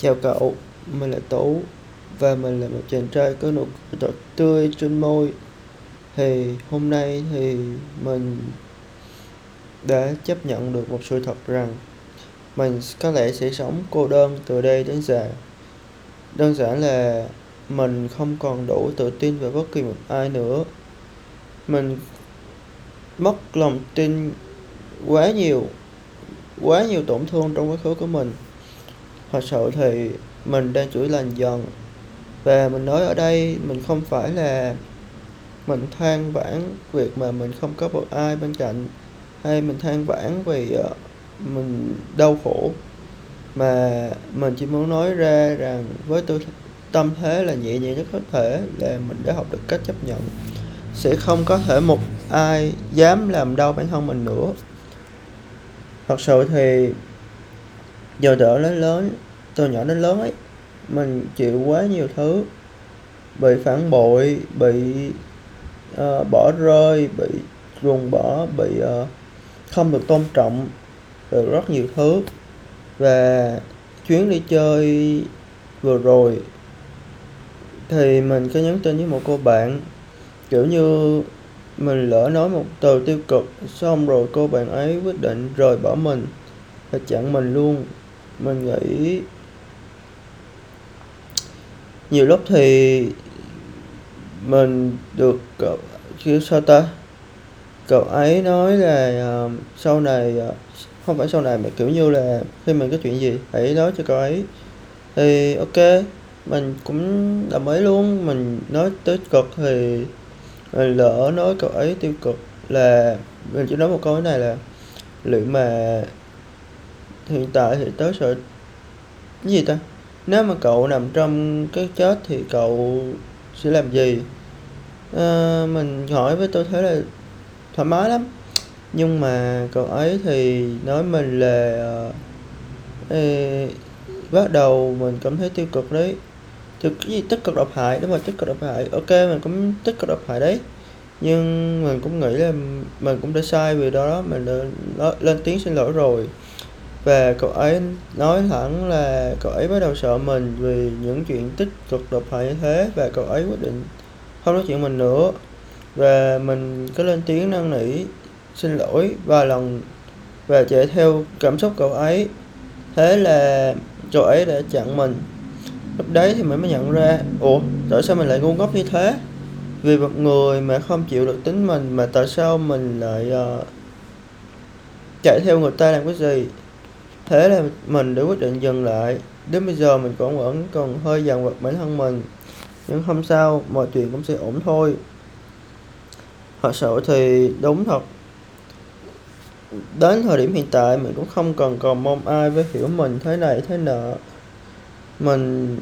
Chào cậu, mình là Tú và mình là một chàng trai có nụ cười tươi trên môi. Thì hôm nay thì mình đã chấp nhận được một sự thật rằng mình có lẽ sẽ sống cô đơn từ đây đến già. Đơn giản là mình không còn đủ tự tin về bất kỳ một ai nữa. Mình mất lòng tin quá nhiều, quá nhiều tổn thương trong quá khứ của mình thật sự thì mình đang chữa lành dần và mình nói ở đây mình không phải là mình than vãn việc mà mình không có một ai bên cạnh hay mình than vãn vì uh, mình đau khổ. Mà mình chỉ muốn nói ra rằng với tôi tâm thế là nhẹ nhàng nhất có thể là mình đã học được cách chấp nhận. Sẽ không có thể một ai dám làm đau bản thân mình nữa. Thật sự thì giờ đỡ lớn lớn từ nhỏ đến lớn ấy. Mình chịu quá nhiều thứ. Bị phản bội bị uh, bỏ rơi bị ruồng bỏ bị uh, không được tôn trọng được rất nhiều thứ. Và chuyến đi chơi vừa rồi thì mình có nhắn tin với một cô bạn kiểu như mình lỡ nói một từ tiêu cực xong rồi cô bạn ấy quyết định rời bỏ mình. Và chặn mình luôn. Mình nghĩ nhiều lúc thì mình được cậu kiểu sao ta? Cậu ấy nói là uh, sau này uh, không phải sau này mà kiểu như là khi mình có chuyện gì hãy nói cho cậu ấy. Thì ok mình cũng đồng ý luôn. Mình nói tích cực thì mình lỡ nói cậu ấy tiêu cực là mình chỉ nói một câu thế này là liệu mà hiện tại thì tớ sợ cái gì ta? Nếu mà cậu nằm trong cái chết thì cậu sẽ làm gì? À, mình hỏi với tôi thấy là thoải mái lắm. Nhưng mà cậu ấy thì nói mình là ờ, ê, bắt đầu mình cảm thấy tiêu cực đấy. Thực cái gì? Tích cực độc hại đúng rồi tích cực độc hại. Ok mình cũng tích cực độc hại đấy. Nhưng mình cũng nghĩ là mình cũng đã sai vì đó mình đã lên tiếng xin lỗi rồi và cậu ấy nói thẳng là cậu ấy bắt đầu sợ mình vì những chuyện tích cực độc hại như thế và cậu ấy quyết định không nói chuyện mình nữa. Và mình có lên tiếng năn nỉ xin lỗi vài lần và chạy theo cảm xúc cậu ấy. Thế là cậu ấy đã chặn mình. Lúc đấy thì mình mới nhận ra ủa tại sao mình lại ngu ngốc như thế? Vì một người mà không chịu được tính mình mà tại sao mình lại uh, chạy theo người ta làm cái gì? Thế là mình đã quyết định dừng lại. Đến bây giờ mình còn vẫn còn hơi dằn vặt bản thân mình. Nhưng không sao mọi chuyện cũng sẽ ổn thôi. Thật sự thì đúng thật. Đến thời điểm hiện tại, mình cũng không cần còn mong ai với hiểu mình thế này thế nọ. Mình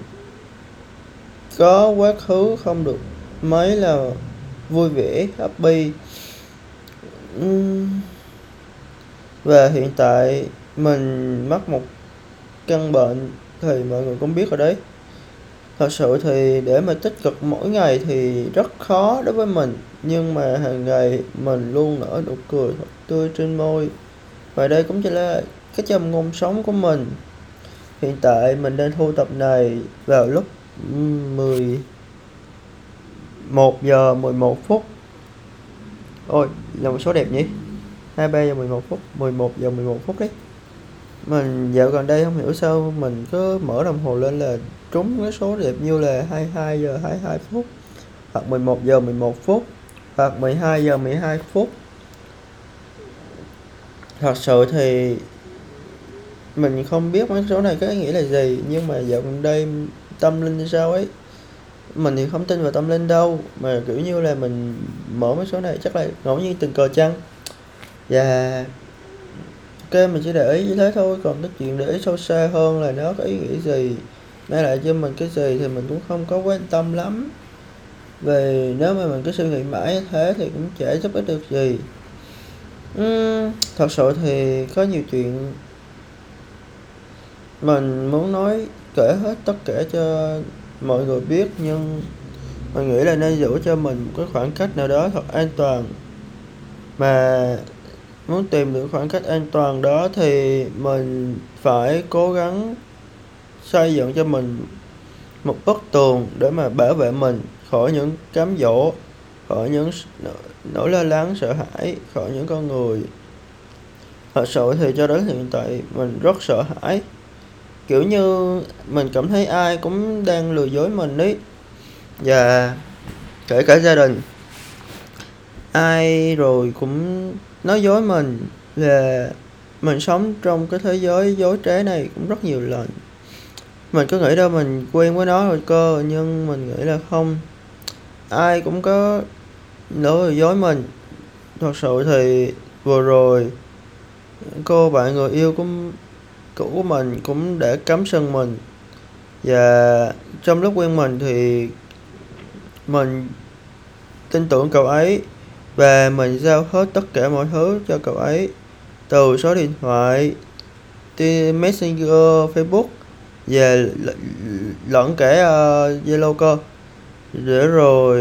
có quá khứ không được mấy là vui vẻ, happy. Và hiện tại mình mắc một căn bệnh thì mọi người cũng biết rồi đấy. Thật sự thì để mà tích cực mỗi ngày thì rất khó đối với mình, nhưng mà hàng ngày mình luôn nở nụ cười thật tươi trên môi. Và đây cũng chỉ là cái châm ngôn sống của mình. Hiện tại mình đang thu tập này vào lúc 10 1 giờ 11 phút. Ôi, là một số đẹp nhỉ? 23 giờ 11 phút 11 giờ 11 phút đấy mình dạo gần đây không hiểu sao mình cứ mở đồng hồ lên là trúng cái số đẹp như là 22 giờ 22 phút, hoặc 11 giờ 11 phút, hoặc 12 giờ 12 phút. Thật sự thì mình không biết mấy số này có ý nghĩa là gì, nhưng mà dạo gần đây tâm linh như sao ấy? Mình thì không tin vào tâm linh đâu, mà kiểu như là mình mở mấy số này chắc là ngẫu nhiên tình cờ chăng? Và ok mình chỉ để ý như thế thôi còn cái chuyện để ý sâu xa hơn là nó có ý nghĩa gì. Mang lại cho mình cái gì thì mình cũng không có quan tâm lắm. Về nếu mà mình cứ suy nghĩ mãi như thế thì cũng chả giúp ích được gì. Uhm, thật sự thì có nhiều chuyện mình muốn nói kể hết tất cả cho mọi người biết nhưng mình nghĩ là nên giữ cho mình một cái khoảng cách nào đó thật an toàn. Mà muốn tìm được khoảng cách an toàn đó thì mình phải cố gắng xây dựng cho mình một bức tường để mà bảo vệ mình khỏi những cám dỗ, khỏi những nỗi lo lắng, sợ hãi, khỏi những con người. Thật sự thì cho đến hiện tại mình rất sợ hãi. Kiểu như mình cảm thấy ai cũng đang lừa dối mình ấy. Và kể cả gia đình, ai rồi cũng nói dối mình là mình sống trong cái thế giới dối trá này cũng rất nhiều lần. Mình cứ nghĩ đâu mình quen với nó rồi cơ, nhưng mình nghĩ là không. Ai cũng có lỡ dối mình. Thật sự thì vừa rồi cô bạn người yêu của cũ của mình cũng để cắm sừng mình. Và trong lúc quen mình thì mình tin tưởng cậu ấy và mình giao hết tất cả mọi thứ cho cậu ấy từ số điện thoại messenger facebook và lẫn cả uh, cơ. Để rồi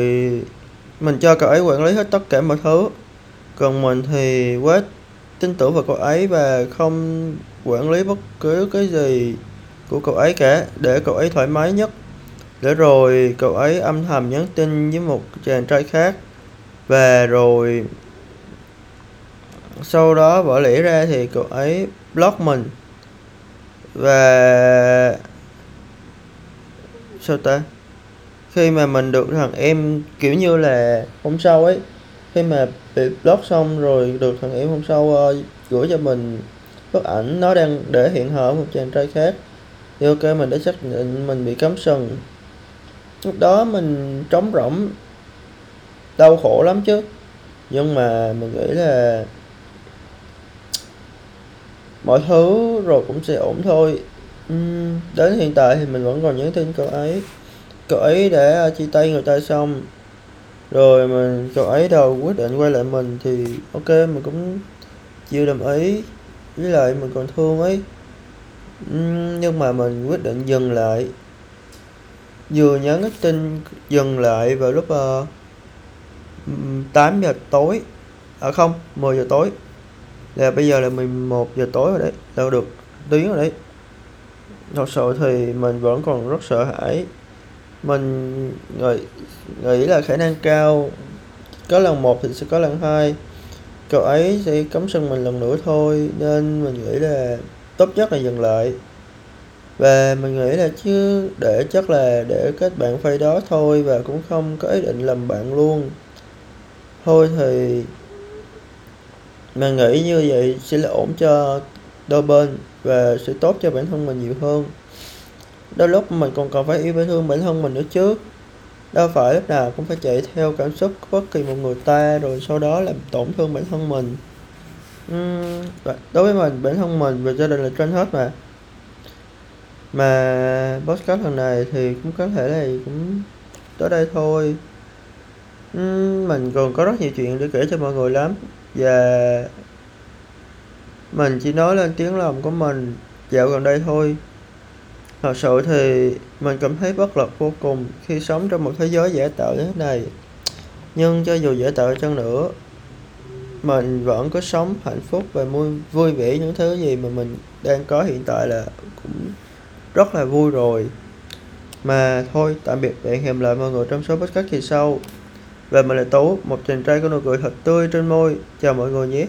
mình cho cậu ấy quản lý hết tất cả mọi thứ. Còn mình thì quá tin tưởng vào cậu ấy và không quản lý bất cứ cái gì của cậu ấy cả để cậu ấy thoải mái nhất. Để rồi cậu ấy âm thầm nhắn tin với một chàng trai khác về rồi sau đó vỡ lẽ ra thì cậu ấy block mình. Và sao ta? Khi mà mình được thằng em kiểu như là hôm sau ấy khi mà bị block xong rồi được thằng em hôm sau uh, gửi cho mình bức ảnh nó đang để hiện hở một chàng trai khác. Thì ok mình đã xác định mình bị cấm sừng. Lúc đó mình trống rỗng đau khổ lắm chứ. Nhưng mà mình nghĩ là mọi thứ rồi cũng sẽ ổn thôi. Uhm, đến hiện tại thì mình vẫn còn nhắn tin cậu ấy. Cậu ấy đã chia tay người ta xong. Rồi mình cậu ấy đầu quyết định quay lại mình thì ok mình cũng chịu đồng ý với lại mình còn thương ấy. Nhưng mà mình quyết định dừng lại. Vừa nhắn cái tin dừng lại vào lúc uh, 8 giờ tối. À không 10 giờ tối. Là bây giờ là 11 giờ tối rồi đấy đâu được tiếng rồi đấy. Thật sự thì mình vẫn còn rất sợ hãi. Mình nghĩ, nghĩ là khả năng cao có lần một thì sẽ có lần hai. Cậu ấy sẽ cấm sân mình lần nữa thôi nên mình nghĩ là tốt nhất là dừng lại. Và mình nghĩ là chứ để chắc là để kết bạn phay đó thôi và cũng không có ý định làm bạn luôn thôi thì mình nghĩ như vậy sẽ là ổn cho đôi bên và sẽ tốt cho bản thân mình nhiều hơn. Đôi lúc mình còn cần phải yêu thương bản thân mình nữa chứ. Đâu phải lúc nào cũng phải chạy theo cảm xúc của bất kỳ một người ta rồi sau đó làm tổn thương bản thân mình. Uhm, đối với mình bản thân mình và gia đình là trên hết mà. Mà podcast lần này thì cũng có thể là cũng tới đây thôi mình còn có rất nhiều chuyện để kể cho mọi người lắm. Và mình chỉ nói lên tiếng lòng của mình dạo gần đây thôi. Thật sự thì mình cảm thấy bất lực vô cùng khi sống trong một thế giới giả tạo như thế này. Nhưng cho dù giả tạo chăng nữa mình vẫn có sống hạnh phúc và vui, vui vẻ. Những thứ gì mà mình đang có hiện tại là cũng rất là vui rồi. Mà thôi tạm biệt và hẹn gặp lại mọi người trong số podcast kỳ sau và mình là tú, một chàng trai có nụ cười thật tươi trên môi. Chào mọi người nhé.